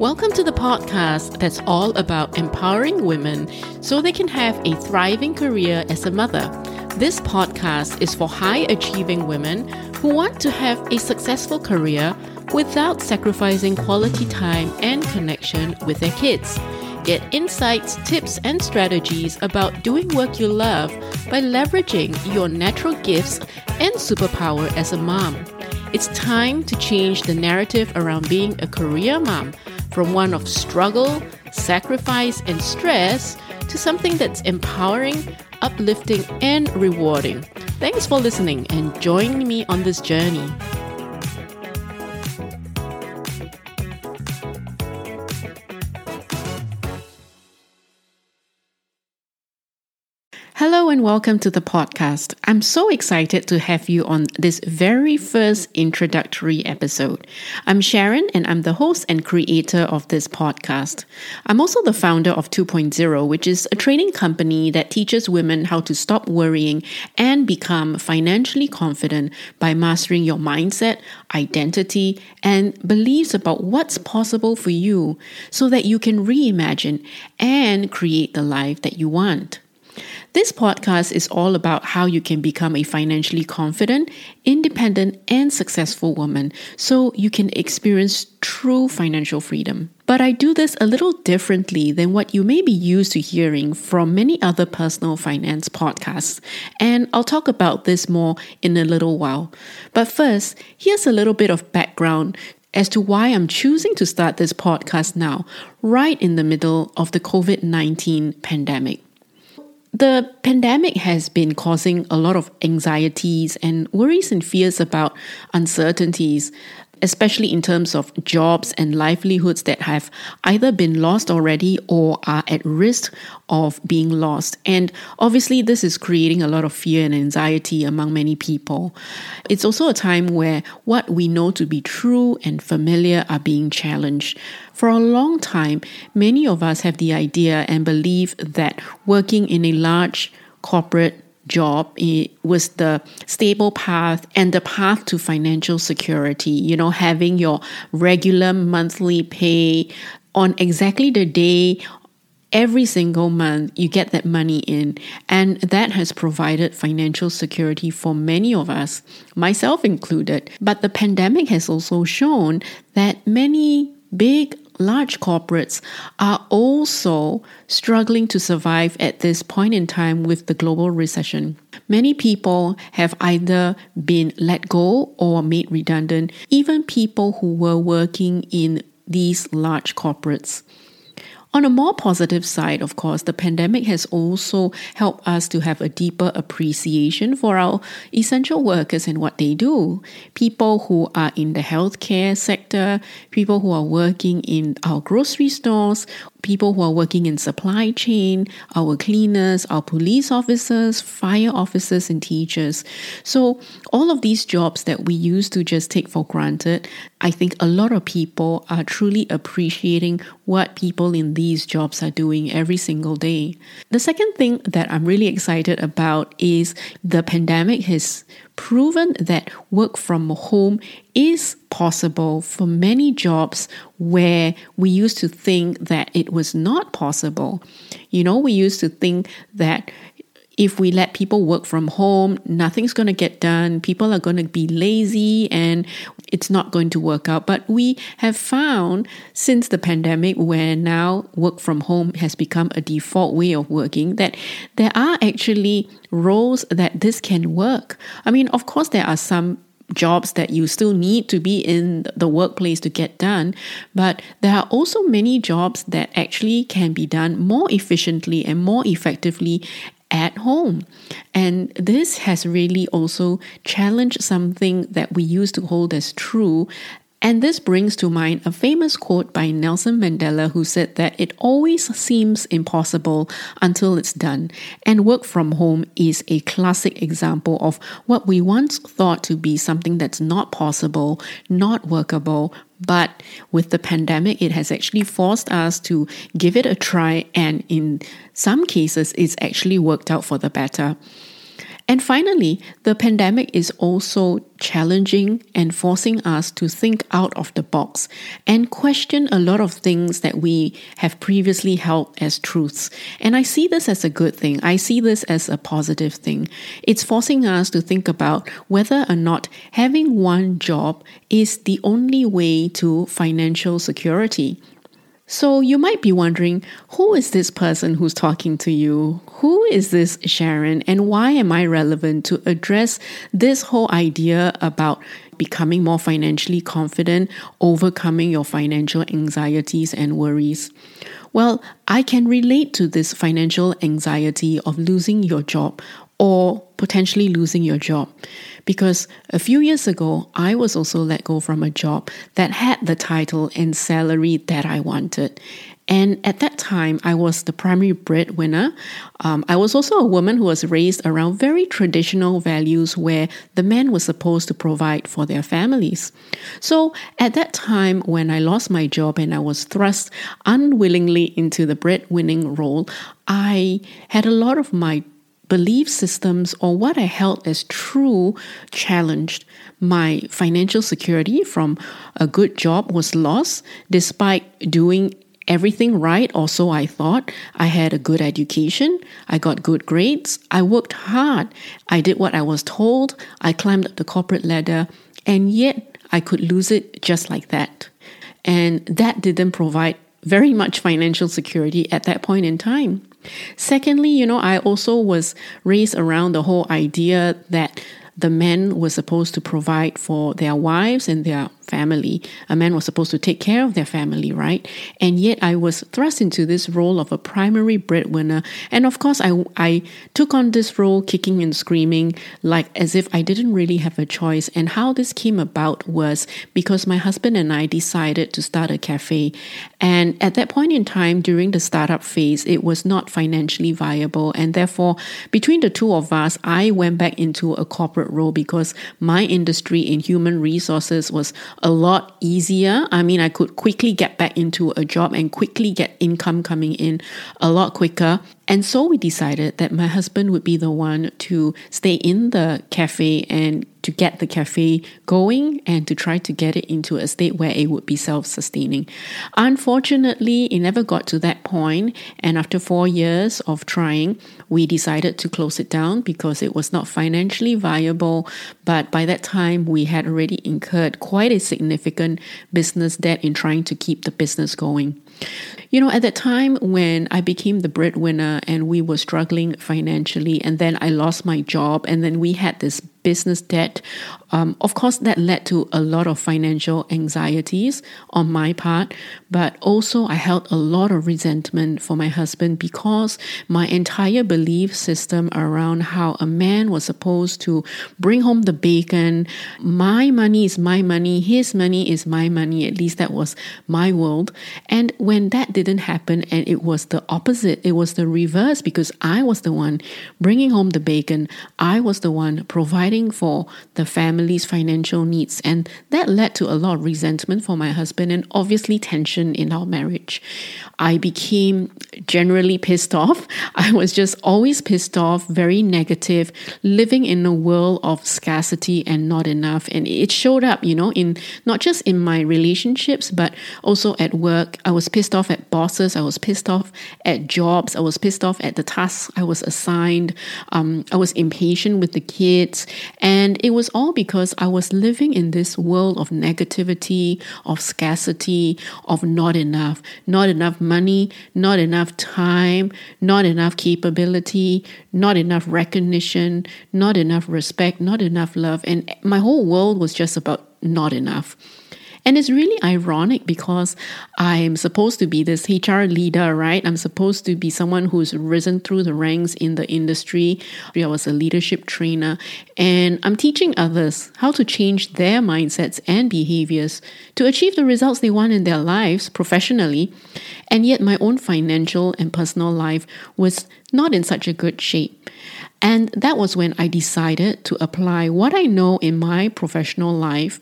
Welcome to the podcast that's all about empowering women so they can have a thriving career as a mother. This podcast is for high achieving women who want to have a successful career without sacrificing quality time and connection with their kids. Get insights, tips, and strategies about doing work you love by leveraging your natural gifts and superpower as a mom. It's time to change the narrative around being a career mom from one of struggle, sacrifice, and stress to something that's empowering, uplifting, and rewarding. Thanks for listening and joining me on this journey. Hello and welcome to the podcast. I'm so excited to have you on this very first introductory episode. I'm Sharon and I'm the host and creator of this podcast. I'm also the founder of 2.0, which is a training company that teaches women how to stop worrying and become financially confident by mastering your mindset, identity, and beliefs about what's possible for you so that you can reimagine and create the life that you want. This podcast is all about how you can become a financially confident, independent, and successful woman so you can experience true financial freedom. But I do this a little differently than what you may be used to hearing from many other personal finance podcasts. And I'll talk about this more in a little while. But first, here's a little bit of background as to why I'm choosing to start this podcast now, right in the middle of the COVID 19 pandemic. The pandemic has been causing a lot of anxieties and worries and fears about uncertainties especially in terms of jobs and livelihoods that have either been lost already or are at risk of being lost. And obviously, this is creating a lot of fear and anxiety among many people. It's also a time where what we know to be true and familiar are being challenged. For a long time, many of us have the idea and belief that working in a large corporate job it was the stable path and the path to financial security you know having your regular monthly pay on exactly the day every single month you get that money in. And that has provided financial security for many of us myself included. But the pandemic has also shown that many big large corporates are also struggling to survive at this point in time with the global recession. Many people have either been let go or made redundant, even people who were working in these large corporates. On a more positive side, of course, the pandemic has also helped us to have a deeper appreciation for our essential workers and what they do. People who are in the healthcare sector, people who are working in our grocery stores, people who are working in supply chain, our cleaners, our police officers, fire officers, and teachers. So, all of these jobs that we used to just take for granted, I think a lot of people are truly appreciating what people in these jobs are doing every single day. The second thing that I'm really excited about is the pandemic has proven that work from home is possible for many jobs where we used to think that it was not possible. You know, we used to think that if we let people work from home, nothing's going to get done. People are going to be lazy and it's not going to work out. But we have found since the pandemic, where now work from home has become a default way of working, that there are actually roles that this can work. I mean, of course, there are some jobs that you still need to be in the workplace to get done, but there are also many jobs that actually can be done more efficiently and more effectively at home. And this has really also challenged something that we used to hold as true. And this brings to mind a famous quote by Nelson Mandela, who said that it always seems impossible until it's done. And work from home is a classic example of what we once thought to be something that's not possible, not workable, but with the pandemic, it has actually forced us to give it a try, and in some cases, it's actually worked out for the better. And finally, the pandemic is also challenging and forcing us to think out of the box and question a lot of things that we have previously held as truths. And I see this as a good thing. I see this as a positive thing. It's forcing us to think about whether or not having one job is the only way to financial security. So you might be wondering who is this person who's talking to you? Who is this Sharon? And why am I relevant to address this whole idea about becoming more financially confident, overcoming your financial anxieties and worries? Well, I can relate to this financial anxiety of losing your job or potentially losing your job. Because a few years ago, I was also let go from a job that had the title and salary that I wanted. And at that time, I was the primary breadwinner. Um, I was also a woman who was raised around very traditional values where the men were supposed to provide for their families. So at that time, when I lost my job and I was thrust unwillingly into the breadwinning role, I had a lot of my belief systems or what I held as true challenged. My financial security from a good job was lost despite doing everything right, or so I thought. I had a good education, I got good grades, I worked hard, I did what I was told, I climbed up the corporate ladder, and yet I could lose it just like that. And that didn't provide very much financial security at that point in time. Secondly, you know, I also was raised around the whole idea that the men were supposed to provide for their wives and their family. A man was supposed to take care of their family, right? And yet I was thrust into this role of a primary breadwinner. And of course, I, I took on this role kicking and screaming, like as if I didn't really have a choice. And how this came about was because my husband and I decided to start a cafe. And at that point in time, during the startup phase, it was not financially viable. And therefore, between the two of us, I went back into a corporate role because my industry in human resources was a lot easier. I mean, I could quickly get back into a job and quickly get income coming in a lot quicker. And so we decided that my husband would be the one to stay in the cafe and to get the cafe going and to try to get it into a state where it would be self sustaining. Unfortunately, it never got to that point, and after four years of trying, we decided to close it down because it was not financially viable. But by that time, we had already incurred quite a significant business debt in trying to keep the business going. You know, at that time when I became the breadwinner and we were struggling financially, and then I lost my job, and then we had this business debt. Um, of course, that led to a lot of financial anxieties on my part, but also I held a lot of resentment for my husband because my entire belief system around how a man was supposed to bring home the bacon, my money is my money, his money is my money, at least that was my world. And when that didn't happen and it was the opposite, it was the reverse because I was the one bringing home the bacon, I was the one providing for the family's financial needs. And that led to a lot of resentment for my husband and obviously tension in our marriage. I became generally pissed off. I was just always pissed off, very negative, living in a world of scarcity and not enough. And it showed up, you know, in not just in my relationships, but also at work. I was pissed off bosses. I was pissed off at jobs. I was pissed off at the tasks I was assigned. Um, I was impatient with the kids. And it was all because I was living in this world of negativity, of scarcity, of not enough, not enough money, not enough time, not enough capability, not enough recognition, not enough respect, not enough love. And my whole world was just about not enough. And it's really ironic because I'm supposed to be this HR leader, right? I'm supposed to be someone who's risen through the ranks in the industry. I was a leadership trainer, and I'm teaching others how to change their mindsets and behaviors to achieve the results they want in their lives professionally. And yet, my own financial and personal life was not in such a good shape. And that was when I decided to apply what I know in my professional life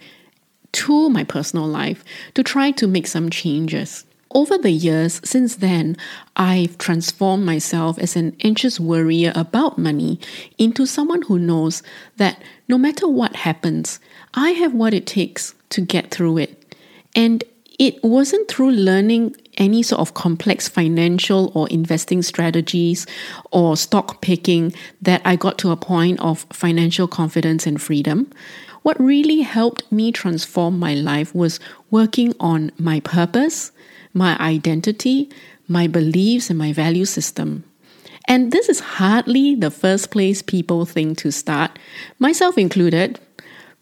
to my personal life to try to make some changes. Over the years since then, I've transformed myself as an anxious worrier about money into someone who knows that no matter what happens, I have what it takes to get through it. And it wasn't through learning any sort of complex financial or investing strategies or stock picking that I got to a point of financial confidence and freedom. What really helped me transform my life was working on my purpose, my identity, my beliefs, and my value system. And this is hardly the first place people think to start, myself included.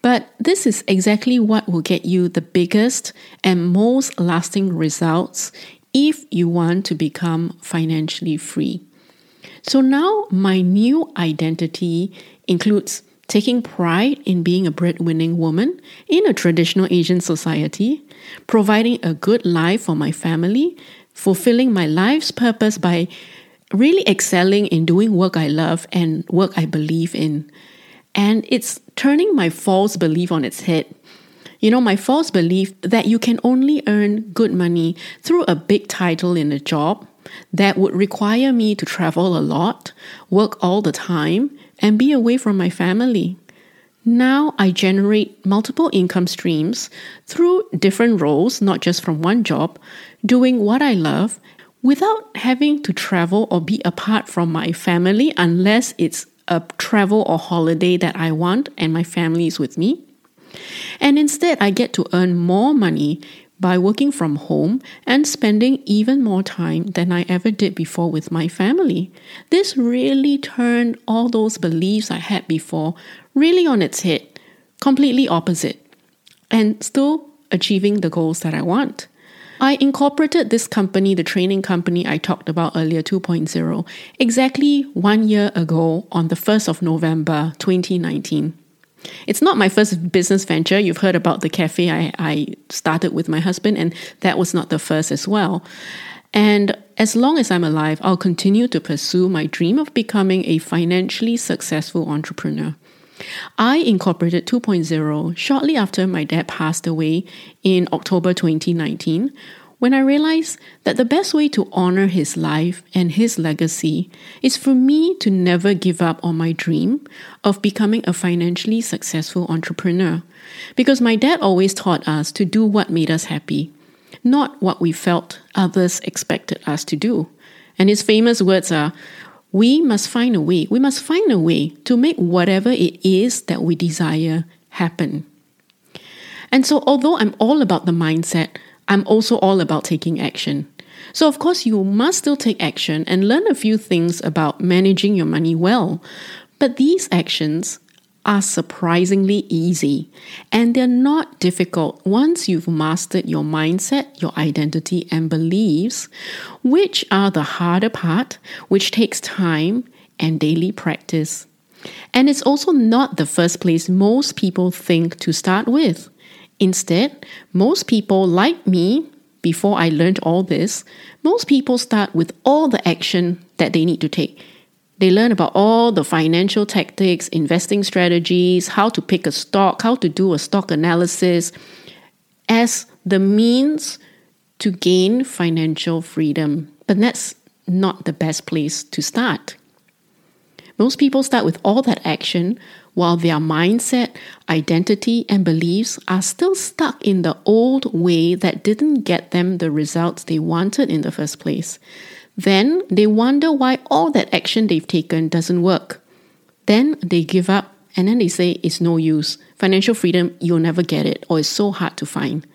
But this is exactly what will get you the biggest and most lasting results if you want to become financially free. So now my new identity includes taking pride in being a breadwinning woman in a traditional Asian society, providing a good life for my family, fulfilling my life's purpose by really excelling in doing work I love and work I believe in. And it's turning my false belief on its head. You know, my false belief that you can only earn good money through a big title in a job that would require me to travel a lot, work all the time, and be away from my family. Now I generate multiple income streams through different roles, not just from one job, doing what I love without having to travel or be apart from my family unless it's a travel or holiday that I want and my family is with me. And instead, I get to earn more money by working from home and spending even more time than I ever did before with my family. This really turned all those beliefs I had before really on its head, completely opposite, and still achieving the goals that I want. I incorporated this company, the training company I talked about earlier, 2.0, exactly one year ago on the 1st of November 2019. It's not my first business venture. You've heard about the cafe I, I started with my husband, and that was not the first as well. And as long as I'm alive, I'll continue to pursue my dream of becoming a financially successful entrepreneur. I incorporated 2.0 shortly after my dad passed away in October 2019 when I realized that the best way to honor his life and his legacy is for me to never give up on my dream of becoming a financially successful entrepreneur. Because my dad always taught us to do what made us happy, not what we felt others expected us to do. And his famous words are, we must find a way, we must find a way to make whatever it is that we desire happen. And so, although I'm all about the mindset, I'm also all about taking action. So, of course, you must still take action and learn a few things about managing your money well. But these actions are surprisingly easy and they're not difficult once you've mastered your mindset, your identity, and beliefs, which are the harder part, which takes time and daily practice. And it's also not the first place most people think to start with. Instead, most people, like me, before I learned all this, most people start with all the action that they need to take. They learn about all the financial tactics, investing strategies, how to pick a stock, how to do a stock analysis as the means to gain financial freedom. But that's not the best place to start. Most people start with all that action while their mindset, identity, and beliefs are still stuck in the old way that didn't get them the results they wanted in the first place. Then they wonder why all that action they've taken doesn't work. Then they give up and then they say it's no use. Financial freedom, you'll never get it, or it's so hard to find.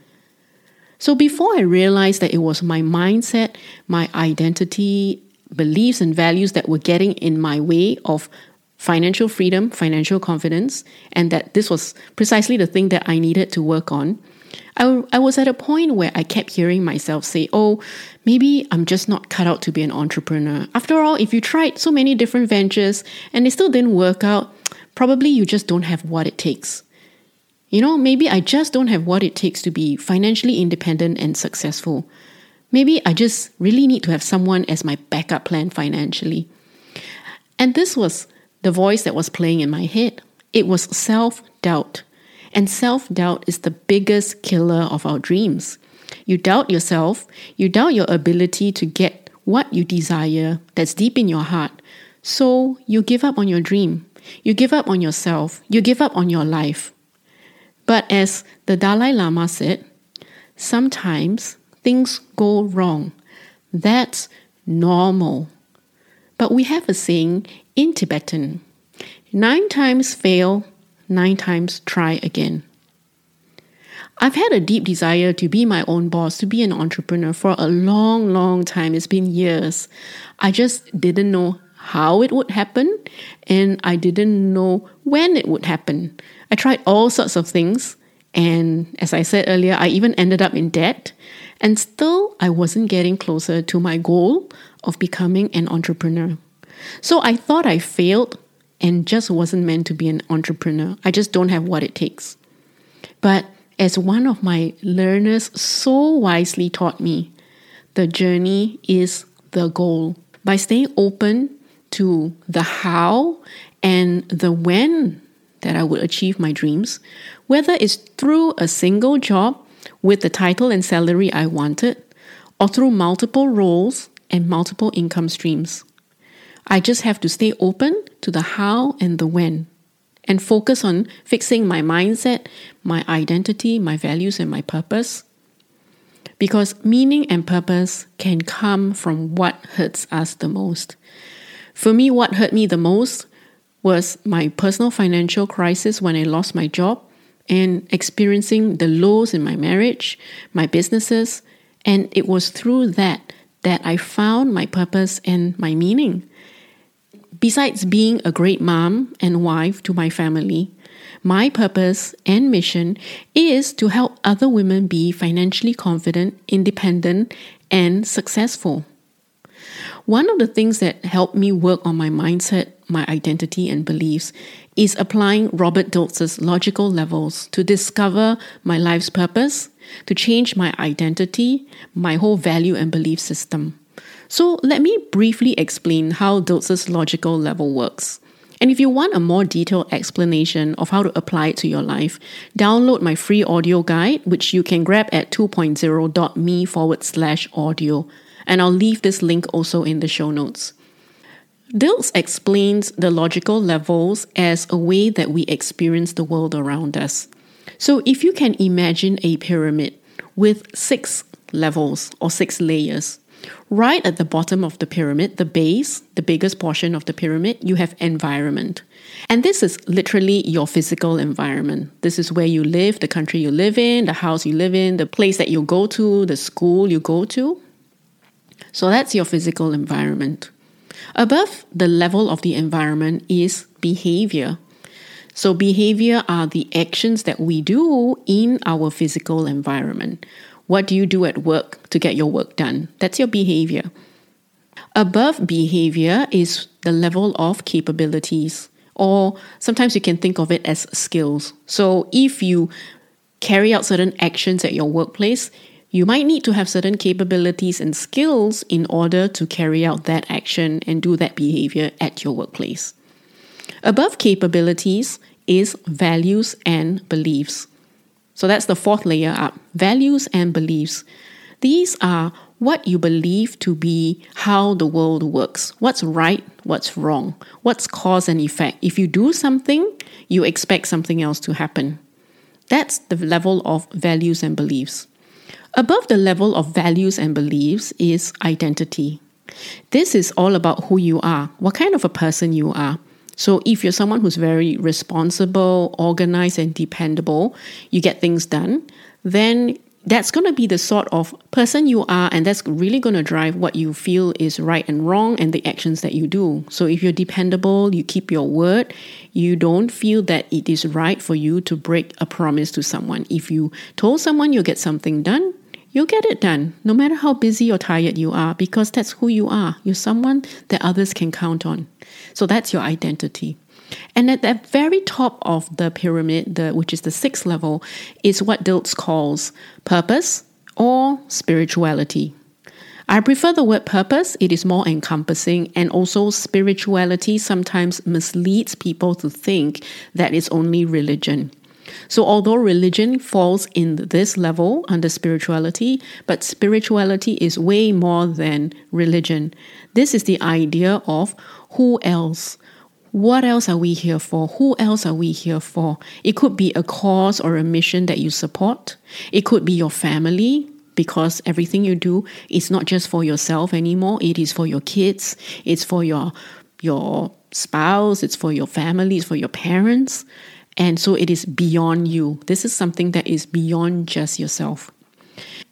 So before I realized that it was my mindset, my identity, beliefs and values that were getting in my way of financial freedom, financial confidence, and that this was precisely the thing that I needed to work on, I, I was at a point where I kept hearing myself say, oh, maybe I'm just not cut out to be an entrepreneur. After all, if you tried so many different ventures and they still didn't work out, probably you just don't have what it takes. You know, maybe I just don't have what it takes to be financially independent and successful. Maybe I just really need to have someone as my backup plan financially. And this was the voice that was playing in my head. It was self doubt. And self doubt is the biggest killer of our dreams. You doubt yourself, you doubt your ability to get what you desire that's deep in your heart. So you give up on your dream. You give up on yourself. You give up on your life. But as the Dalai Lama said, sometimes things go wrong. That's normal. But we have a saying in Tibetan nine times fail, nine times try again. I've had a deep desire to be my own boss, to be an entrepreneur for a long, long time. It's been years. I just didn't know how it would happen and I didn't know when it would happen. I tried all sorts of things, and as I said earlier, I even ended up in debt, and still I wasn't getting closer to my goal of becoming an entrepreneur. So I thought I failed and just wasn't meant to be an entrepreneur. I just don't have what it takes. But as one of my learners so wisely taught me, the journey is the goal. By staying open to the how and the when that I would achieve my dreams, whether it's through a single job with the title and salary I wanted, or through multiple roles and multiple income streams. I just have to stay open to the how and the when and focus on fixing my mindset, my identity, my values, and my purpose. Because meaning and purpose can come from what hurts us the most. For me, what hurt me the most was my personal financial crisis when I lost my job and experiencing the lows in my marriage, my businesses, and it was through that that I found my purpose and my meaning. Besides being a great mom and wife to my family, my purpose and mission is to help other women be financially confident, independent, and successful. One of the things that helped me work on my mindset, my identity, and beliefs is applying Robert Dilts's logical levels to discover my life's purpose, to change my identity, my whole value and belief system. So let me briefly explain how Dilts's logical level works. And if you want a more detailed explanation of how to apply it to your life, download my free audio guide, which you can grab at 2.0.me forward slash audio. And I'll leave this link also in the show notes. Dilts explains the logical levels as a way that we experience the world around us. So if you can imagine a pyramid with six levels or six layers, Right at the bottom of the pyramid, the base, the biggest portion of the pyramid, you have environment. And this is literally your physical environment. This is where you live, the country you live in, the house you live in, the place that you go to, the school you go to. So that's your physical environment. Above the level of the environment is behavior. So, behavior are the actions that we do in our physical environment. What do you do at work to get your work done? That's your behavior. Above behavior is the level of capabilities, or sometimes you can think of it as skills. So if you carry out certain actions at your workplace, you might need to have certain capabilities and skills in order to carry out that action and do that behavior at your workplace. Above capabilities is values and beliefs. So that's the fourth layer up values and beliefs. These are what you believe to be how the world works. What's right, what's wrong, what's cause and effect. If you do something, you expect something else to happen. That's the level of values and beliefs. Above the level of values and beliefs is identity. This is all about who you are, what kind of a person you are. So if you're someone who's very responsible, organized, and dependable, you get things done, then that's going to be the sort of person you are, and that's really going to drive what you feel is right and wrong and the actions that you do. So, if you're dependable, you keep your word, you don't feel that it is right for you to break a promise to someone. If you told someone you'll get something done, you'll get it done, no matter how busy or tired you are, because that's who you are. You're someone that others can count on. So that's your identity. And at the very top of the pyramid, the, which is the sixth level, is what Dilts calls purpose or spirituality. I prefer the word purpose, it is more encompassing, and also spirituality sometimes misleads people to think that it's only religion. So, although religion falls in this level under spirituality, but spirituality is way more than religion. This is the idea of who else? What else are we here for? Who else are we here for? It could be a cause or a mission that you support. It could be your family, because everything you do is not just for yourself anymore. It is for your kids, it's for your your spouse, it's for your family, it's for your parents. And so it is beyond you. This is something that is beyond just yourself.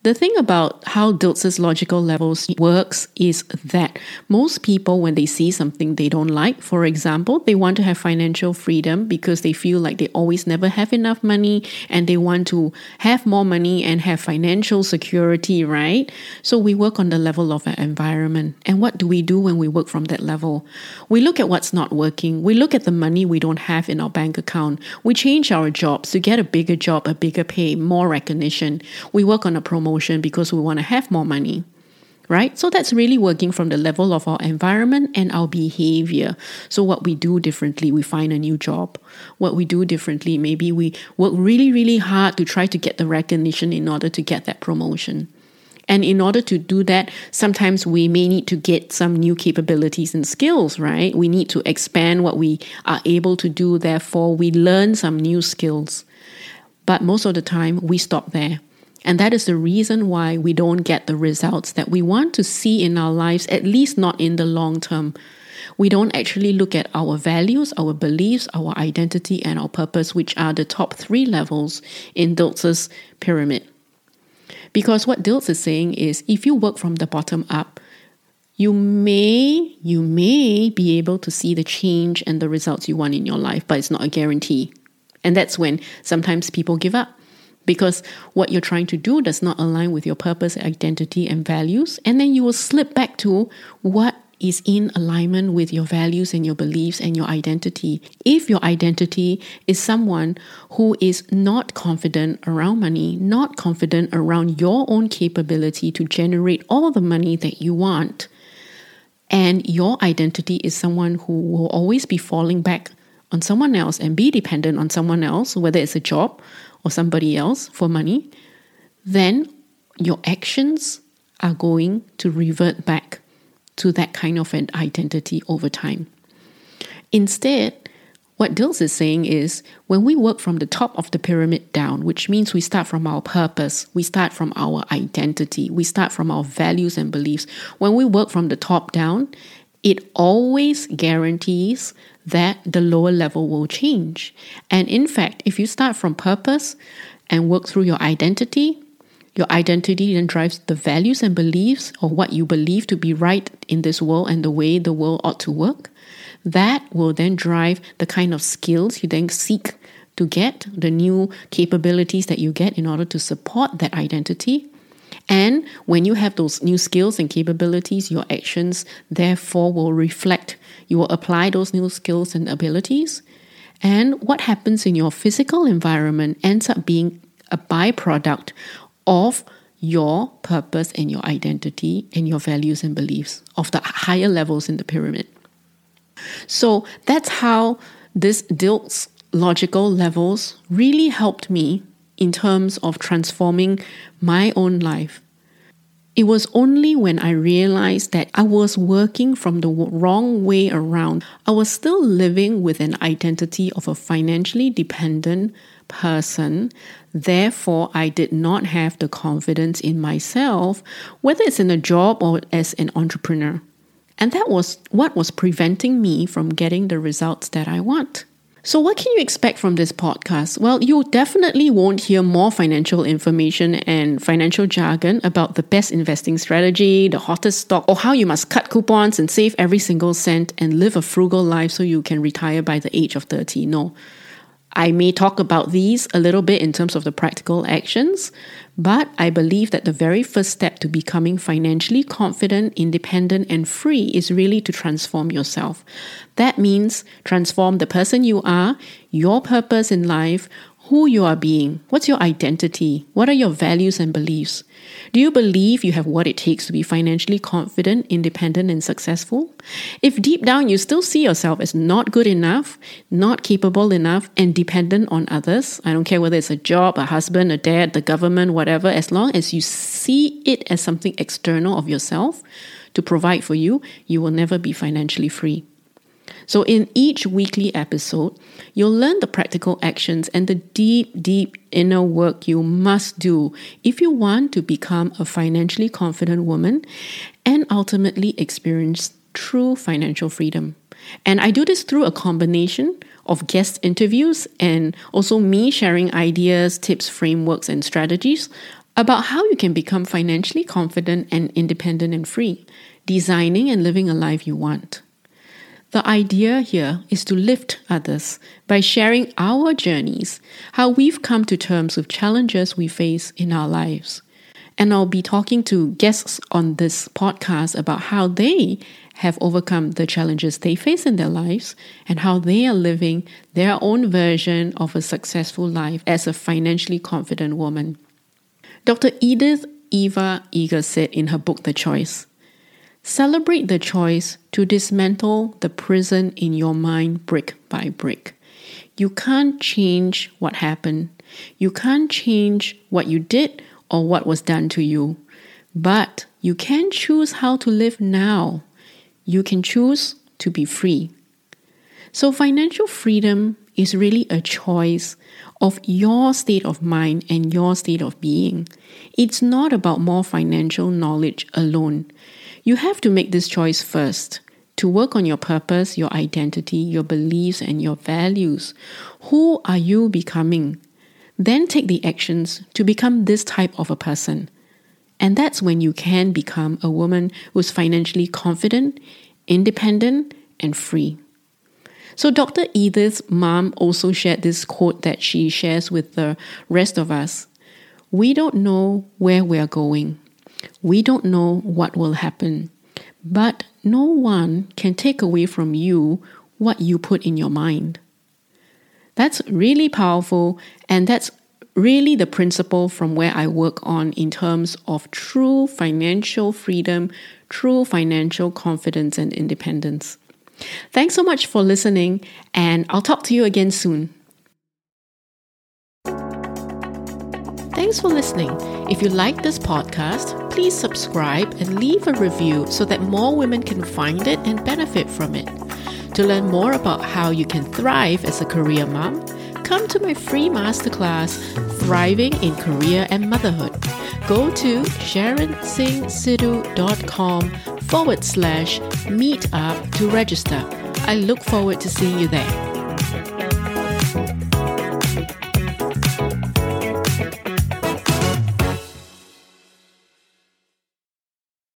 The thing about how Dilts' logical levels works is that most people, when they see something they don't like, for example, they want to have financial freedom because they feel like they always never have enough money and they want to have more money and have financial security, right? So we work on the level of an environment. And what do we do when we work from that level? We look at what's not working. We look at the money we don't have in our bank account. We change our jobs to get a bigger job, a bigger pay, more recognition. We work on a promotion because we want to have more money right? So that's really working from the level of our environment and our behavior. So, what we do differently, we find a new job. What we do differently, maybe we work really, really hard to try to get the recognition in order to get that promotion. And in order to do that, sometimes we may need to get some new capabilities and skills, right? We need to expand what we are able to do. Therefore, we learn some new skills. But most of the time, we stop there. And that is the reason why we don't get the results that we want to see in our lives, at least not in the long term. We don't actually look at our values, our beliefs, our identity, and our purpose, which are the top three levels in Dilts' pyramid. Because what Dilts is saying is if you work from the bottom up, you may you may be able to see the change and the results you want in your life, but it's not a guarantee. And that's when sometimes people give up because what you're trying to do does not align with your purpose, identity, and values. And then you will slip back to what is in alignment with your values and your beliefs and your identity. If your identity is someone who is not confident around money, not confident around your own capability to generate all the money that you want, and your identity is someone who will always be falling back on someone else and be dependent on someone else, whether it's a job or somebody else for money, then your actions are going to revert back to that kind of an identity over time. Instead, what Dilts is saying is when we work from the top of the pyramid down, which means we start from our purpose, we start from our identity, we start from our values and beliefs. When we work from the top down, it always guarantees that the lower level will change. And in fact, if you start from purpose and work through your identity, your identity then drives the values and beliefs or what you believe to be right in this world and the way the world ought to work. That will then drive the kind of skills you then seek to get, the new capabilities that you get in order to support that identity. And when you have those new skills and capabilities, your actions therefore will reflect. You will apply those new skills and abilities. And what happens in your physical environment ends up being a byproduct of your purpose and your identity and your values and beliefs of the higher levels in the pyramid. So that's how this Dilts logical levels really helped me in terms of transforming my own life. It was only when I realized that I was working from the wrong way around. I was still living with an identity of a financially dependent person. Therefore, I did not have the confidence in myself, whether it's in a job or as an entrepreneur. And that was what was preventing me from getting the results that I want. So, what can you expect from this podcast? Well, you definitely won't hear more financial information and financial jargon about the best investing strategy, the hottest stock, or how you must cut coupons and save every single cent and live a frugal life so you can retire by the age of 30. No. I may talk about these a little bit in terms of the practical actions, but I believe that the very first step to becoming financially confident, independent, and free is really to transform yourself. That means transform the person you are, your purpose in life, who you are being. What's your identity? What are your values and beliefs? Do you believe you have what it takes to be financially confident, independent, and successful? If deep down you still see yourself as not good enough, not capable enough, and dependent on others, I don't care whether it's a job, a husband, a dad, the government, whatever, as long as you see it as something external of yourself to provide for you, you will never be financially free. So, in each weekly episode, you'll learn the practical actions and the deep, deep inner work you must do if you want to become a financially confident woman and ultimately experience true financial freedom. And I do this through a combination of guest interviews and also me sharing ideas, tips, frameworks, and strategies about how you can become financially confident and independent and free, designing and living a life you want. The idea here is to lift others by sharing our journeys, how we've come to terms with challenges we face in our lives. And I'll be talking to guests on this podcast about how they have overcome the challenges they face in their lives and how they are living their own version of a successful life as a financially confident woman. Dr. Edith Eva Eger said in her book, The Choice Celebrate the choice to dismantle the prison in your mind brick by brick. You can't change what happened. You can't change what you did or what was done to you. But you can choose how to live now. You can choose to be free. So, financial freedom is really a choice of your state of mind and your state of being. It's not about more financial knowledge alone. You have to make this choice first to work on your purpose, your identity, your beliefs, and your values. Who are you becoming? Then take the actions to become this type of a person. And that's when you can become a woman who's financially confident, independent, and free. So, Dr. Edith's mom also shared this quote that she shares with the rest of us We don't know where we are going, we don't know what will happen, but no one can take away from you what you put in your mind. That's really powerful, and that's really the principle from where I work on in terms of true financial freedom, true financial confidence, and independence. Thanks so much for listening, and I'll talk to you again soon. Thanks for listening. If you like this podcast, please subscribe and leave a review so that more women can find it and benefit from it. To learn more about how you can thrive as a career mom, come to my free masterclass, Thriving in Career and Motherhood. Go to sharonsinghsidhu.com forward slash meetup to register. I look forward to seeing you there.